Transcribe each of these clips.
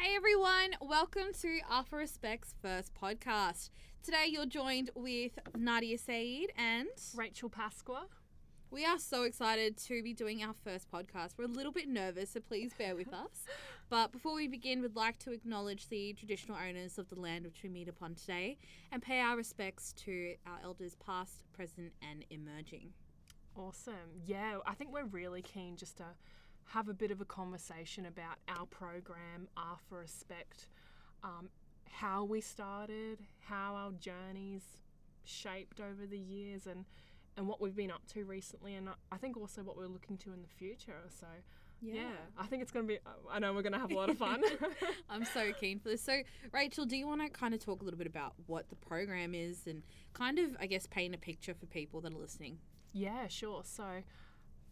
Hey everyone, welcome to R for Respect's first podcast. Today you're joined with Nadia Saeed and Rachael Pasqua. we are so excited to be doing our first podcast. We're a little bit nervous, so please bear with us. But before we begin, we'd like to acknowledge the traditional owners of the land which we meet upon today and pay our respects to our elders past, present, and emerging. Awesome. Yeah, I think we're really keen just to have a bit of a conversation about our program, R for Respect, um, how we started, how our journeys shaped over the years, and, and what we've been up to recently, and I- think also what we're looking to in the future. So, yeah, I think it's going to be, I know we're going to have a lot of fun. I'm so keen for this. So, Rachael, do you want to kind of talk a little bit about what the program is and kind of, I guess, paint a picture for people that are listening? Yeah, sure. So,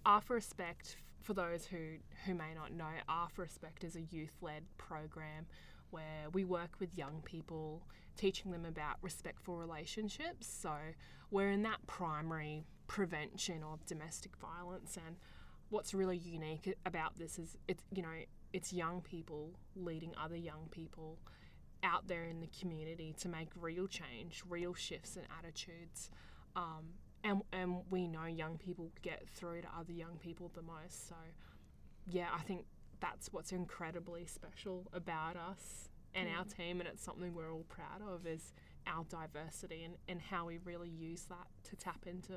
R for Respect, for those who, who may not know, for Respect is a youth led program where we work with young people, teaching them about respectful relationships. So, we're in that primary prevention of domestic violence. And what's really unique about this is it's, you know, it's young people leading other young people out there in the community to make real change, real shifts in attitudes. Um, and, and we know young people get through to other young people the most. So, yeah, I think that's what's incredibly special about us and our team, and it's something we're all proud of is our diversity and, and how we really use that to tap into,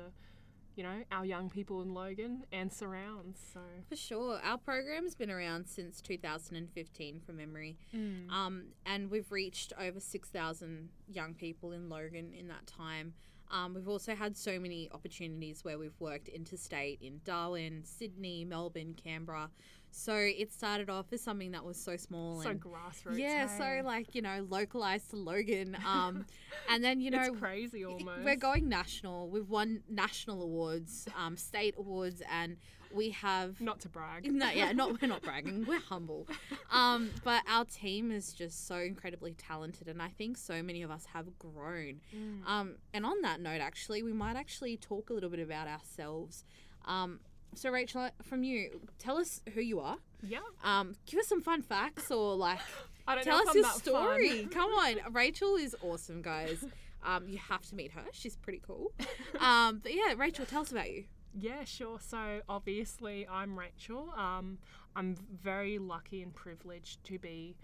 you know, our young people in Logan and surrounds. So, For sure. Our program's been around since 2015 from memory. Um, and we've reached over 6,000 young people in Logan in that time. Um, we've also had so many opportunities where we've worked interstate in Darwin, Sydney, Melbourne, Canberra. So it started off as something that was so small so and grassroots. yeah, hey? so like you know localized to Logan. Um, and then you know it's crazy almost. we're going national. We've won national awards, um, state awards, and we have Not to brag. no, yeah, not we're not bragging. We're humble, um, but our team is just so incredibly talented, and I think so many of us have grown. Mm. Um, and on that note, actually, we might actually talk a little bit about ourselves. Um, so, Rachael, from you, tell us who you are. Yeah. Um, give us some fun facts, or like I don't tell us your story. Come on, Rachael is awesome, guys. Um, you have to meet her. She's pretty cool. Um, but yeah, Rachael, tell us about you. Yeah, sure. So obviously, I'm Rachael. Um, I'm very lucky and privileged to be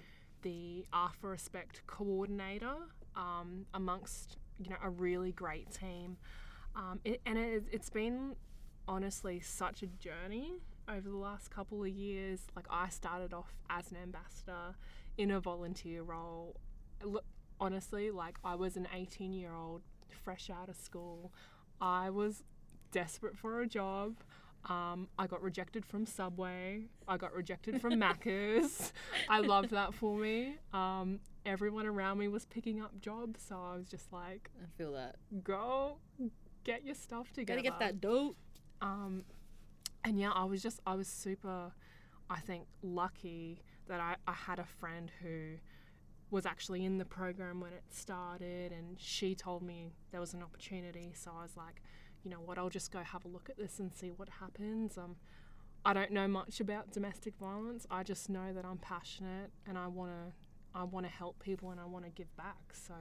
the for Respect coordinator um, amongst you know a really great team, um, it, and it, it's been honestly such a journey over the last couple of years. Like I started off as an ambassador in a volunteer role. Look, honestly, like I was an 18 year old fresh out of school. I was desperate for a job. Um, I got rejected from Subway. I got rejected from Macca's. I loved that for me. Um, everyone around me was picking up jobs, so I was just like, I feel that. go get your stuff together. Gotta get that dope. Um, and yeah, I was just, I was super, I think, lucky that I, I had a friend who was actually in the program when it started, and she told me there was an opportunity. So I was like, you know what, I'll just go have a look at this and see what happens. Um, I don't know much about domestic violence. I just know that I'm passionate and I want to, I want to help people and I want to give back. So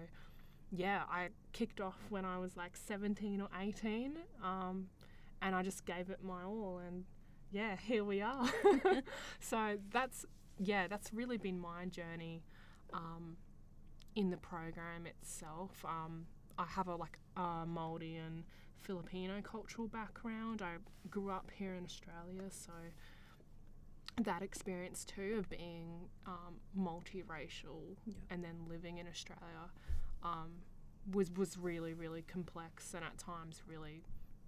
yeah, I kicked off when I was like 17 or 18. Um, and I just gave it my all and yeah, here we are. so that's yeah, that's really been my journey um, in the program itself. Um, I have a like a Māori and Filipino cultural background. I grew up here in Australia, so that experience too of being um, multiracial Yeah. and then living in Australia um, was was really really complex and at times really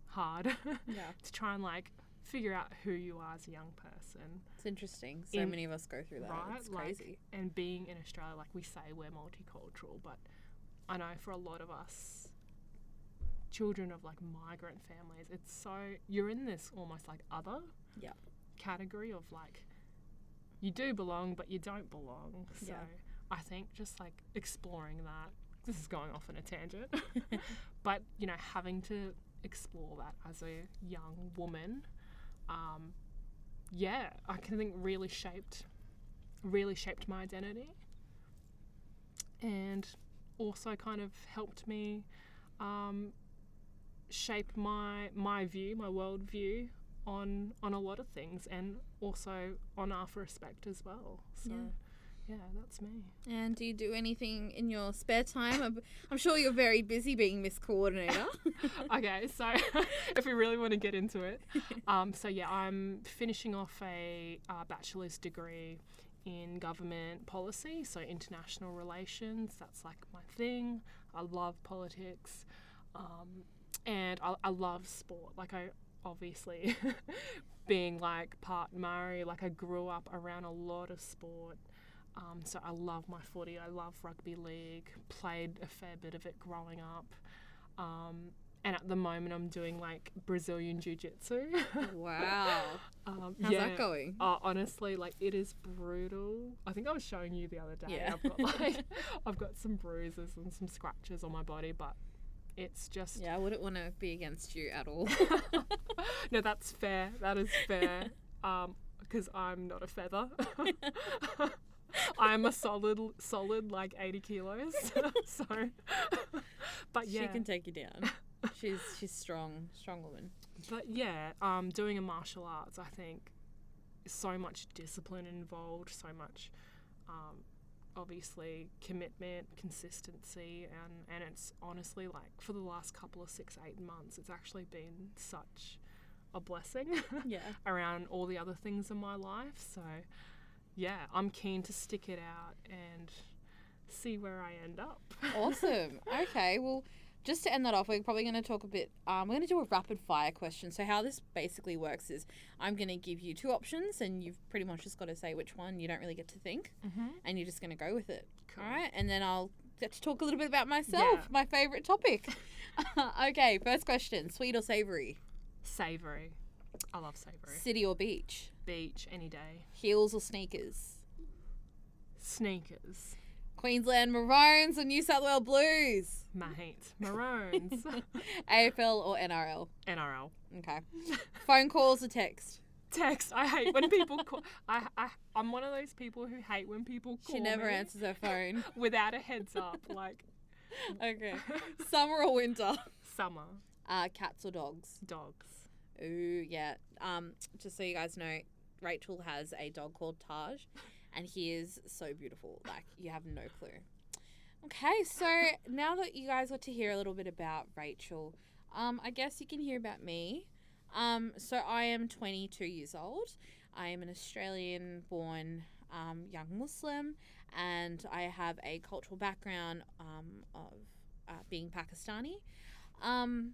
hard Yeah. to try and like figure out who you are as a young person It's interesting. So In- many of us go through that. right It's like crazy. and being in Australia like we say we're multicultural but I know for a lot of us children of like migrant families it's so you're in this almost like other Yeah. category of like you do belong but you don't belong so Yeah. I think just like exploring that this is going off on a tangent but you know having to explore that as a young woman um, yeah I can think really shaped really shaped my identity and also kind of helped me um, shape my my view, my world view on on a lot of things, and also on R for Respect as well. So. Yeah. Yeah, that's me. And do you do anything in your spare time? I'm, I'm sure you're very busy being Miss Coordinator. okay, so if we really want to get into it, um, so yeah, I'm finishing off a uh, bachelor's degree in government policy, so international relations. That's like my thing. I love politics, um, and I, I love sport. Like I obviously being like part Maori, like I grew up around a lot of sport. Um, so I love my footy. I love rugby league. Played a fair bit of it growing up. Um, and at the moment, I'm doing like Brazilian Jiu Jitsu. wow. um, How's yeah. that going? Uh, honestly, like it is brutal. I think I was showing you the other day. Yeah. I've got like I've got some bruises and some scratches on my body, but it's just Yeah, I wouldn't want to be against you at all. no, that's fair. That is fair. Um, because I'm not a feather. I'm a solid, solid like 80 kilos. so, but yeah, She can take you down. She's she's strong, strong woman. but yeah, um, doing a martial arts, I think, so much discipline involved, so much, um, obviously commitment, consistency, and and it's honestly like for the last couple of six, eight months, it's actually been such a blessing. Yeah. around all the other things in my life. So, yeah, I'm keen to stick it out and see where I end up. Awesome. Okay, well, just to end that off, we're probably going to talk a bit. Um, we're going to do a rapid fire question. So, how this basically works is I'm going to give you two options, and you've pretty much just got to say which one. You don't really get to think, Mm-hmm. and you're just going to go with it. Cool. All right, and then I'll get to talk a little bit about myself, Yeah. my favorite topic. okay, first question sweet or savory? Savory. I love savory. City or beach? Beach any day. Heels or sneakers? Sneakers. Queensland Maroons or New South Wales Blues? Mate. Maroons. AFL or NRL? NRL. Okay. Phone calls or text? Text. I hate when people call. I, I, I'm one of those people who hate when people call She never answers her phone. without a heads up. Like, Okay. Summer or winter? summer. Uh, cats or dogs? Dogs. Ooh, yeah. Um, just so you guys know, Rachael has a dog called Taj, and he is so beautiful. Like you have no clue. Okay, so now that you guys got to hear a little bit about Rachael, um, I guess you can hear about me. Um, so I am 22 years old. I am an Australian-born um, young Muslim, and I have a cultural background um, of uh, being Pakistani. Um,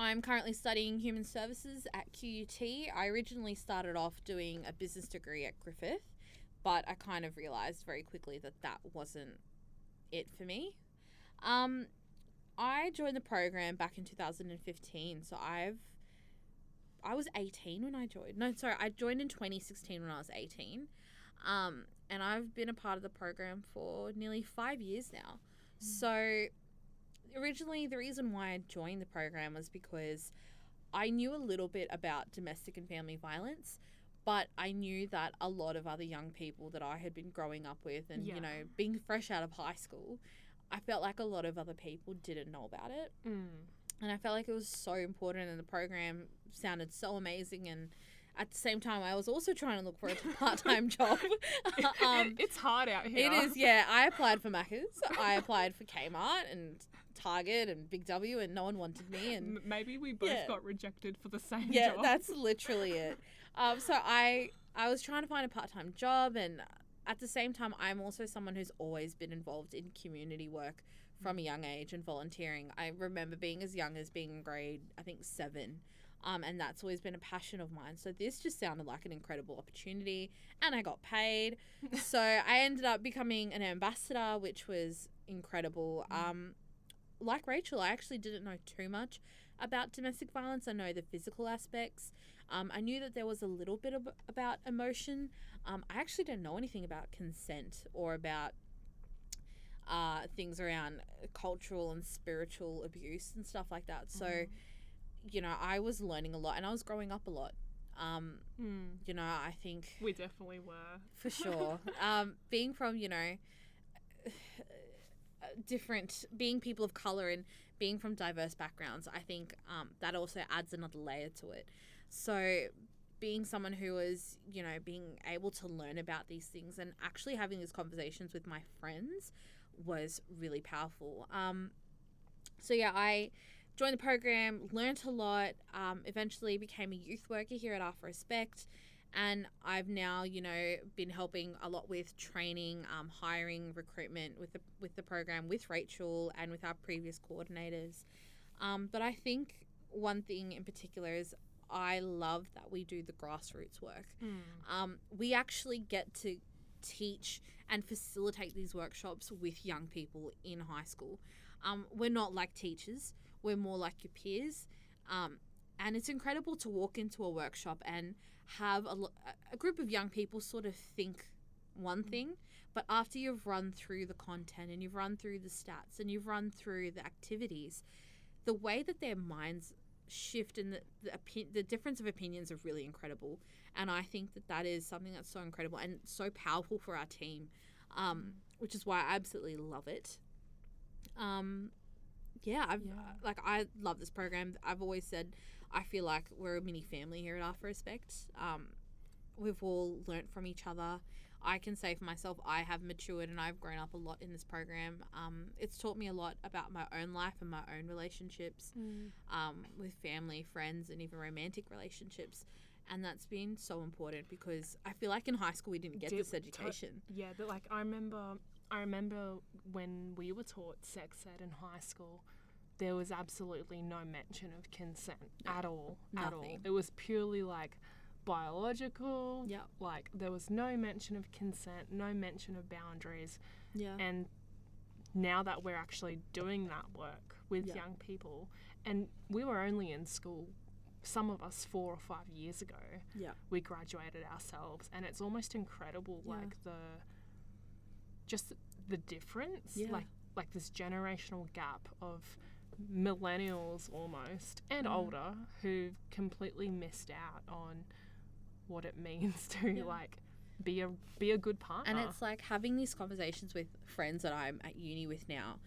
I'm currently studying human services at QUT. I originally started off doing a business degree at Griffith, but I kind of realized very quickly that that wasn't it for me. Um, I joined the program back in 2015, so I've I was 18 when I joined. No, sorry, I joined in 2016 when I was 18. Um, and I've been a part of the program for nearly five years now. So originally the reason why I joined the program was because I knew a little bit about domestic and family violence, but I knew that a lot of other young people that I had been growing up with and Yeah. you know being fresh out of high school, I felt like a lot of other people didn't know about it, Mm. and I felt like it was so important and the program sounded so amazing and at the same time I was also trying to look for a part-time job. um, it's hard out here. it is, yeah. I applied for Macca's. I applied for Kmart and Target and Big W, and no one wanted me. And Maybe we both Yeah. got rejected for the same yeah, job. that's literally it. Um, so I I was trying to find a part time job, and at the same time, I'm also someone who's always been involved in community work from a young age and volunteering. I remember being as young as being in grade, I think seven. Um, and that's always been a passion of mine. So this just sounded like an incredible opportunity, and I got paid. so I ended up becoming an ambassador, which was incredible. Um, like Rachael, I actually didn't know too much about domestic violence. I know the physical aspects. Um, I knew that there was a little bit of, about emotion. Um, I actually didn't know anything about consent or about uh, things around cultural and spiritual abuse and stuff like that. So, you know, I was learning a lot and I was growing up a lot. Um, Mm. you know, I think We definitely were. for sure. um, being from, you know, different, being people of color and being from diverse backgrounds, I think um, that also adds another layer to it. So, being someone who was, you know, being able to learn about these things and actually having these conversations with my friends was really powerful. Um, so, yeah, I joined the program, learnt a lot, um, eventually became a youth worker here at R for Respect and I've now, you know, been helping a lot with training, um, hiring, recruitment with the with the program with Rachael and with our previous coordinators. Um, but I think one thing in particular is I love that we do the grassroots work. Mm. Um, we actually get to teach and facilitate these workshops with young people in high school. Um, we're not like teachers; we're more like your peers. Um, and it's incredible to walk into a workshop and have a, a group of young people sort of think one thing, but after you've run through the content and you've run through the stats and you've run through the activities, the way that their minds shift and the the, opi- the difference of opinions are really incredible. And I think that that is something that's so incredible and so powerful for our team, um, which is why I absolutely love it. Um, yeah, I've Yeah. like I love this program. I've always said I feel like we're a mini family here at R for Respect. Um, we've all learnt from each other. I can say for myself, I have matured and I've grown up a lot in this program. Um, it's taught me a lot about my own life and my own relationships Mm. um, with family, friends, and even romantic relationships. And that's been so important because I feel like in high school we didn't get Did- this to- education. Yeah, but like I remember, I remember when we were taught sex ed in high school, there was absolutely no mention of consent No, at all. At all. nothing. It was purely like biological. Yeah. Like there was no mention of consent, no mention of boundaries, Yeah. and now that we're actually doing that work with young people, and we were only in school. Some of us four or five years ago, Yeah. we graduated ourselves and it's almost incredible Yeah. like the just the difference Yeah. like like this generational gap of millennials almost and Mm. older who've completely missed out on what it means to Yeah. like be a be a good partner And it's like having these conversations with friends that I'm at uni with now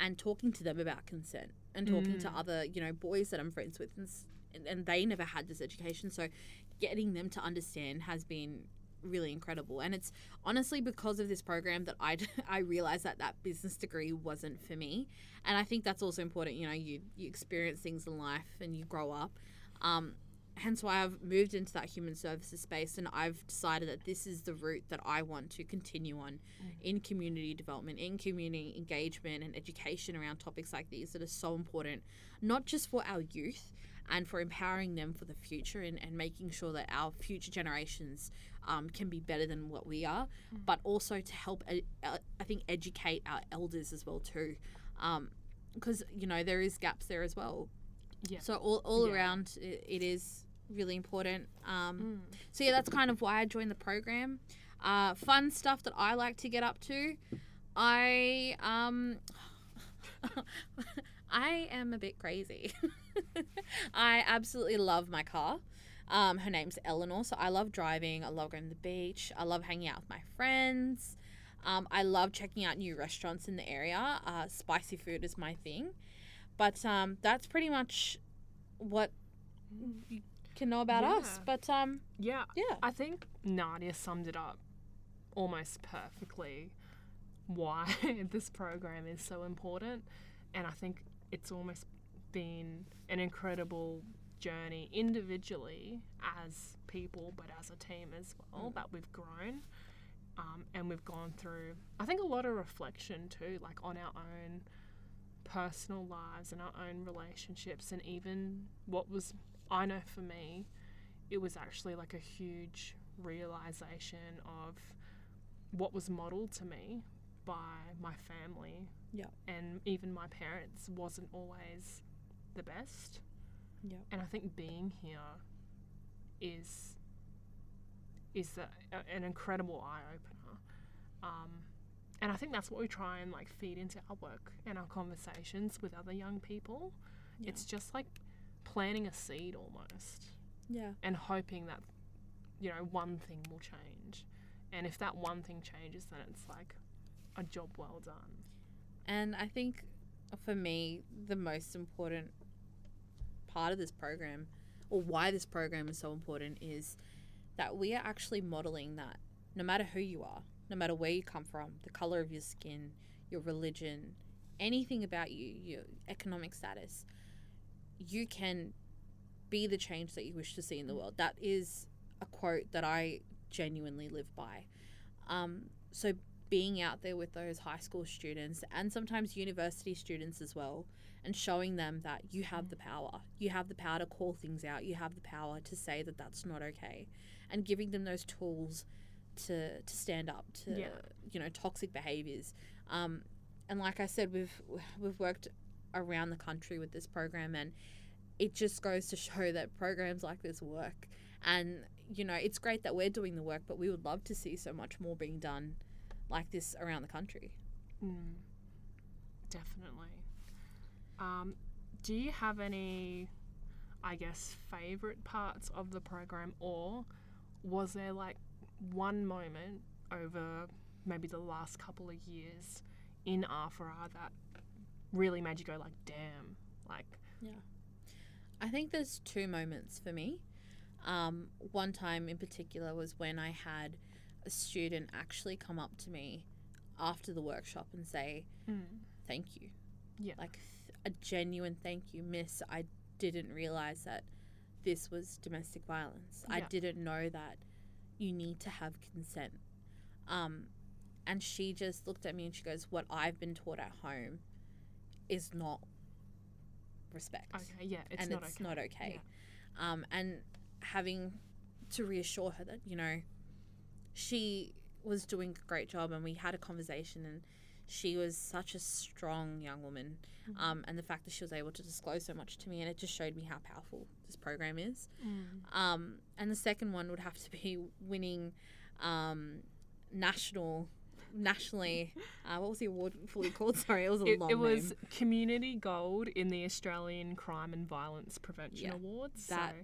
and talking to them about consent and talking to Mm. other, you know, boys that I'm friends with and, and they never had this education. So getting them to understand has been really incredible. And it's honestly because of this program that I, I realized that that business degree wasn't for me. And I think that's also important. You know, you, you experience things in life and you grow up. Um, hence why I've moved into that human services space and I've decided that this is the route that I want to continue on in community development, in community engagement and education around topics like these that are so important, not just for our youth and for empowering them for the future and, and making sure that our future generations um, can be better than what we are, but also to help, uh, I think, educate our elders as well too. Because, you know, there is gaps there as well. Yeah. So all, all Yeah. around, it, it is really important. Um, Mm. so yeah, that's kind of why I joined the program. Uh, fun stuff that I like to get up to. I um, I am a bit crazy. I absolutely love my car. Um, her name's Eleanor, so I love driving. I love going to the beach. I love hanging out with my friends. Um, I love checking out new restaurants in the area. Uh, spicy food is my thing. But um, that's pretty much what you can know about us. But um, yeah yeah. I think Nadia summed it up almost perfectly why this program is so important. And I think it's almost been an incredible journey individually as people, but as a team as well, Mm. that we've grown. Um, and we've gone through, I think, a lot of reflection too, like on our own personal lives and our own relationships, and even what was, I know for me, it was actually like a huge realization of what was modeled to me by my family Yeah. and even my parents wasn't always the best. Yeah. And I think being here is is a, a- an incredible eye opener. Um, and I think that's what we try and like feed into our work and our conversations with other young people. Yeah. It's just like planting a seed almost. Yeah. and hoping that you know one thing will change and if that one thing changes then it's like a job well done And I think for me, the most important part of this program, or why this program is so important, is that we are actually modeling that no matter who you are, no matter where you come from, the color of your skin, your religion, anything about you, your economic status, you can be the change that you wish to see in the world. That is a quote that I genuinely live by. Um, so being out there with those high school students and sometimes university students as well and showing them that you have the power. You have the power to call things out. You have the power to say that that's not okay. And giving them those tools to to stand up to Yeah. you know toxic behaviors. Um, and like i said we've we've worked around the country with this program and it just goes to show that programs like this work. And you know it's great that we're doing the work but we would love to see so much more being done like this around the country. mm, definitely um, do you have any i guess favorite parts of the program or was there like one moment over maybe the last couple of years in RFRA that really made you go like damn like yeah. I think there's two moments for me. Um, one time in particular was when I had a student actually come up to me after the workshop and say, Thank you. Yeah. Like a genuine thank you, miss. I didn't realize that this was domestic violence. I didn't know that you need to have consent. Um, and she just looked at me and she goes, What I've been taught at home is not respect okay yeah it's and not it's okay not okay. Um, and having to reassure her that you know she was doing a great job, and we had a conversation, and she was such a strong young woman. Mhm. Um, and the fact that she was able to disclose so much to me, and it just showed me how powerful this program is. Mm. Um, and the second one would have to be winning um, national. Nationally, uh, what was the award fully called? Sorry, it was a It, long it was name. community gold in the Australian Crime and Violence Prevention Yeah, Awards. that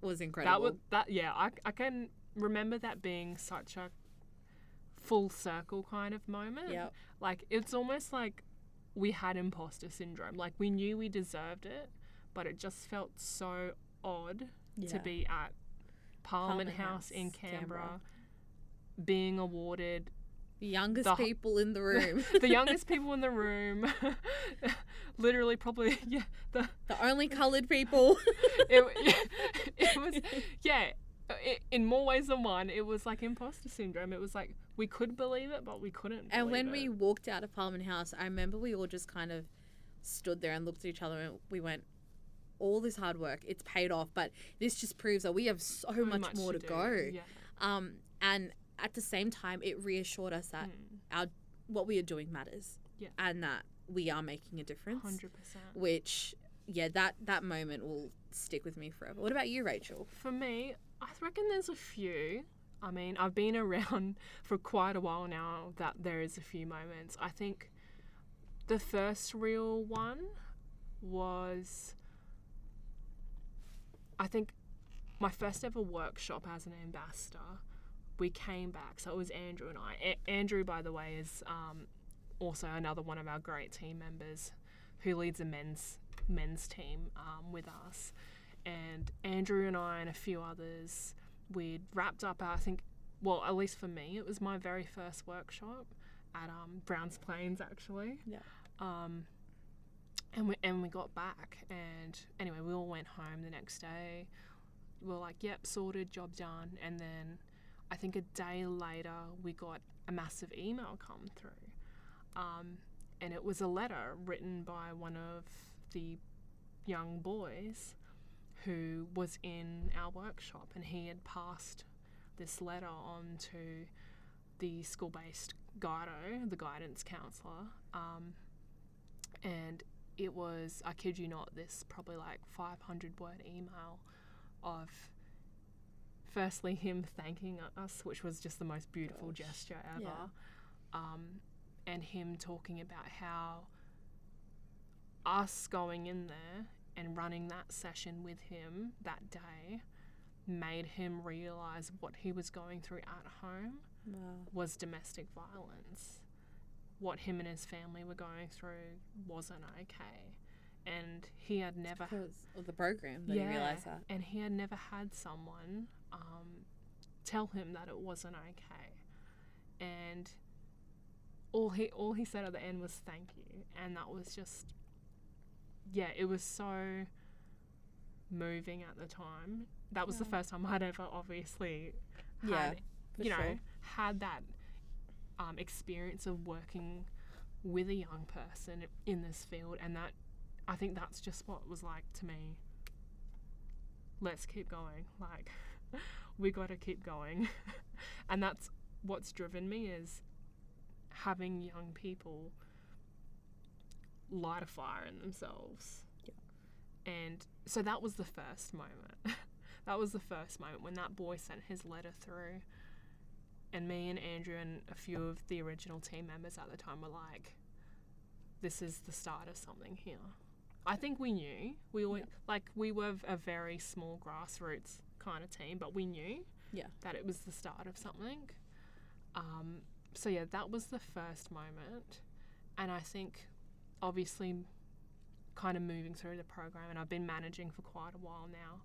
so Was incredible. that was that. Yeah, I, I can remember that being such a full circle kind of moment. Yep. Like it's almost like we had imposter syndrome. Like we knew we deserved it, but it just felt so odd to be at Parliament, Parliament House, in Canberra, Canberra. being awarded the youngest the- people in the room. the youngest people in the room. Literally, probably yeah. The the only coloured people. it, it was yeah. In more ways than one, it was like imposter syndrome. It was like we could believe it, but we couldn't. and when believe we walked out of Parliament House, I remember we all just kind of stood there and looked at each other and we went, all this hard work, it's paid off, but this just proves that we have so, it. much, more to, do. go. Yeah. Um, and at the same time, it reassured us that Mm, what we are doing matters. Yeah. And that we are making a difference. Hundred percent. Which, yeah, that, that moment will stick with me forever. What about you, Rachael? For me, I reckon there's a few. I mean, I've been around for quite a while now that there is a few moments. I think the first real one was I think my first ever workshop as an ambassador. We came back, so it was Andrew and I. A- Andrew, by the way, is um, also another one of our great team members who leads a men's men's team um, with us and Andrew and I and a few others, we'd wrapped up our, I think, well, at least for me, it was my very first workshop at um, Browns Plains, actually. Yeah. Um, and we, and we got back, and anyway, we all went home the next day. We were like, yep, sorted, job done. And then I think a day later, we got a massive email come through. Um, and it was a letter written by one of the young boys who was in our workshop and he had passed this letter on to the school based guido, the guidance counsellor. Um, and it was, I kid you not, this probably like 500 word email of firstly him thanking us, which was just the most beautiful Gosh, gesture ever. yeah. Um, and him talking about how us going in there and running that session with him that day made him realize what he was going through at home Wow. was domestic violence. What him and his family were going through wasn't okay. And he had never Because of the program that you realize that. and he had never had someone um, tell him that it wasn't okay. And all he all he said at the end was thank you, and that was just yeah, it was so moving at the time. That was the first time I'd ever obviously had Yeah, you know sure. had that um, experience of working with a young person in this field, and that I think that's just what was like to me. Let's keep going. Like we got to keep going, and that's what's driven me is having young people light a fire in themselves. And so that was the first moment. that was the first moment when that boy sent his letter through and me and Andrew and a few of the original team members at the time were like, "This is the start of something here." I think we knew we always like we were a very small grassroots kind of team, but we knew Yeah. that it was the start of something. Um, so yeah, that was the first moment, and I think obviously kind of moving through the program, and I've been managing for quite a while now.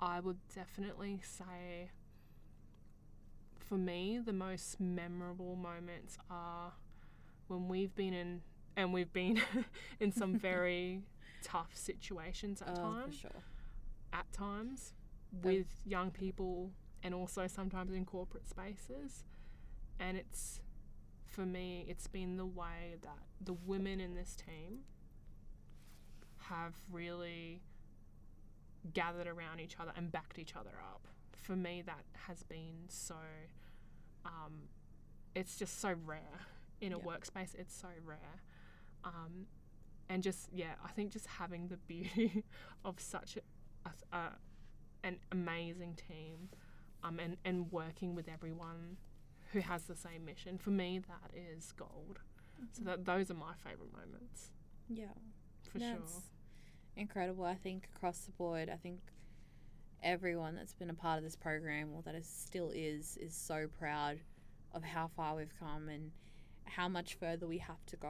I would definitely say for me, the most memorable moments are when we've been in, and we've been in some very tough situations at Oh, times. sure. At times, with young people, and also sometimes in corporate spaces, and it's for me, it's been the way that the women in this team have really gathered around each other and backed each other up. For me, that has been so. Um, it's just so rare in a Yeah. workspace. It's so rare, um, and just yeah, I think just having the beauty of such a, a, a an amazing team, um, and and working with everyone who has the same mission. For me, that is gold. So that those are my favorite moments Yeah. for That's sure. incredible. I think across the board, I think everyone that's been a part of this program or that is still is is so proud of how far we've come and how much further we have to go.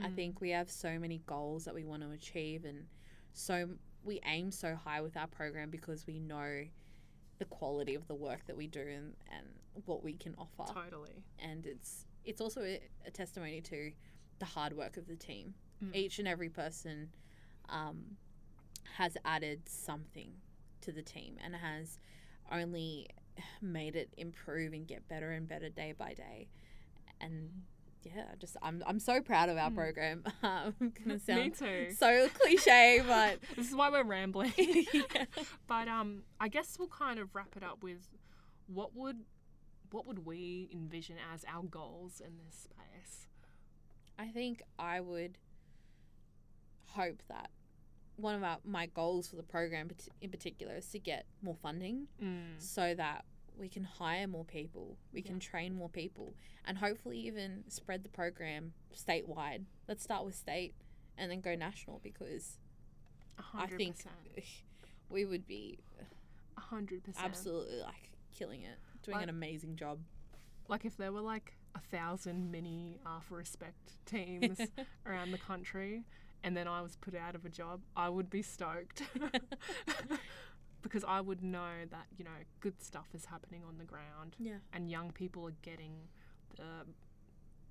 I Mm. think we have so many goals that we want to achieve and so we aim so high with our program because we know the quality of the work that we do and, and what we can offer Totally. and it's it's also a, a testimony to the hard work of the team. Mm. Each and every person um, has added something to the team and has only made it improve and get better and better day by day. And yeah, just I'm I'm so proud of our Mm. program. Um, gonna Me too. so cliche, but this is why we're rambling. Yeah. But um, I guess we'll kind of wrap it up with what would what would we envision as our goals in this space? I think I would hope that one of our, my goals for the program in particular is to get more funding Mm. so that we can hire more people, we can train more people, and hopefully even spread the program statewide. Let's start with state and then go national because A I hundred think we would be A hundred percent. absolutely like killing it, doing Like- an amazing job. Like if there were like a thousand mini for respect teams around the country, and then I was put out of a job, I would be stoked. because I would know that you know good stuff is happening on the ground, Yeah. and young people are getting the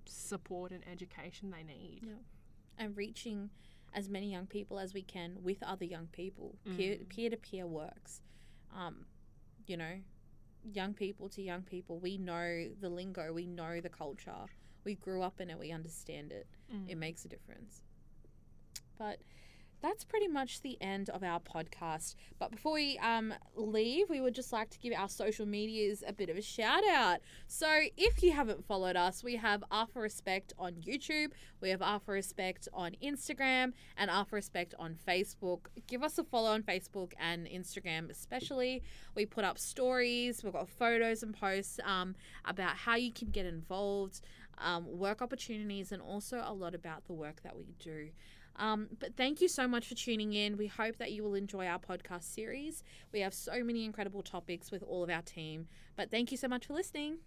support and education they need. Yeah. And reaching as many young people as we can with other young people. Peer Mm. peer to peer works. Um, you know, young people to young people. We know the lingo, we know the culture. We grew up in it, we understand it. Mm. It makes a difference. But that's pretty much the end of our podcast. But before we um, leave, we would just like to give our social medias a bit of a shout out. So if you haven't followed us, we have R for Respect on YouTube, we have R for Respect on Instagram, and R for Respect on Facebook. Give us a follow on Facebook and Instagram, especially. We put up stories, we've got photos and posts um, about how you can get involved, um, work opportunities, and also a lot about the work that we do. Um, but thank you so much for tuning in. We hope that you will enjoy our podcast series. We have so many incredible topics with all of our team. But thank you so much for listening.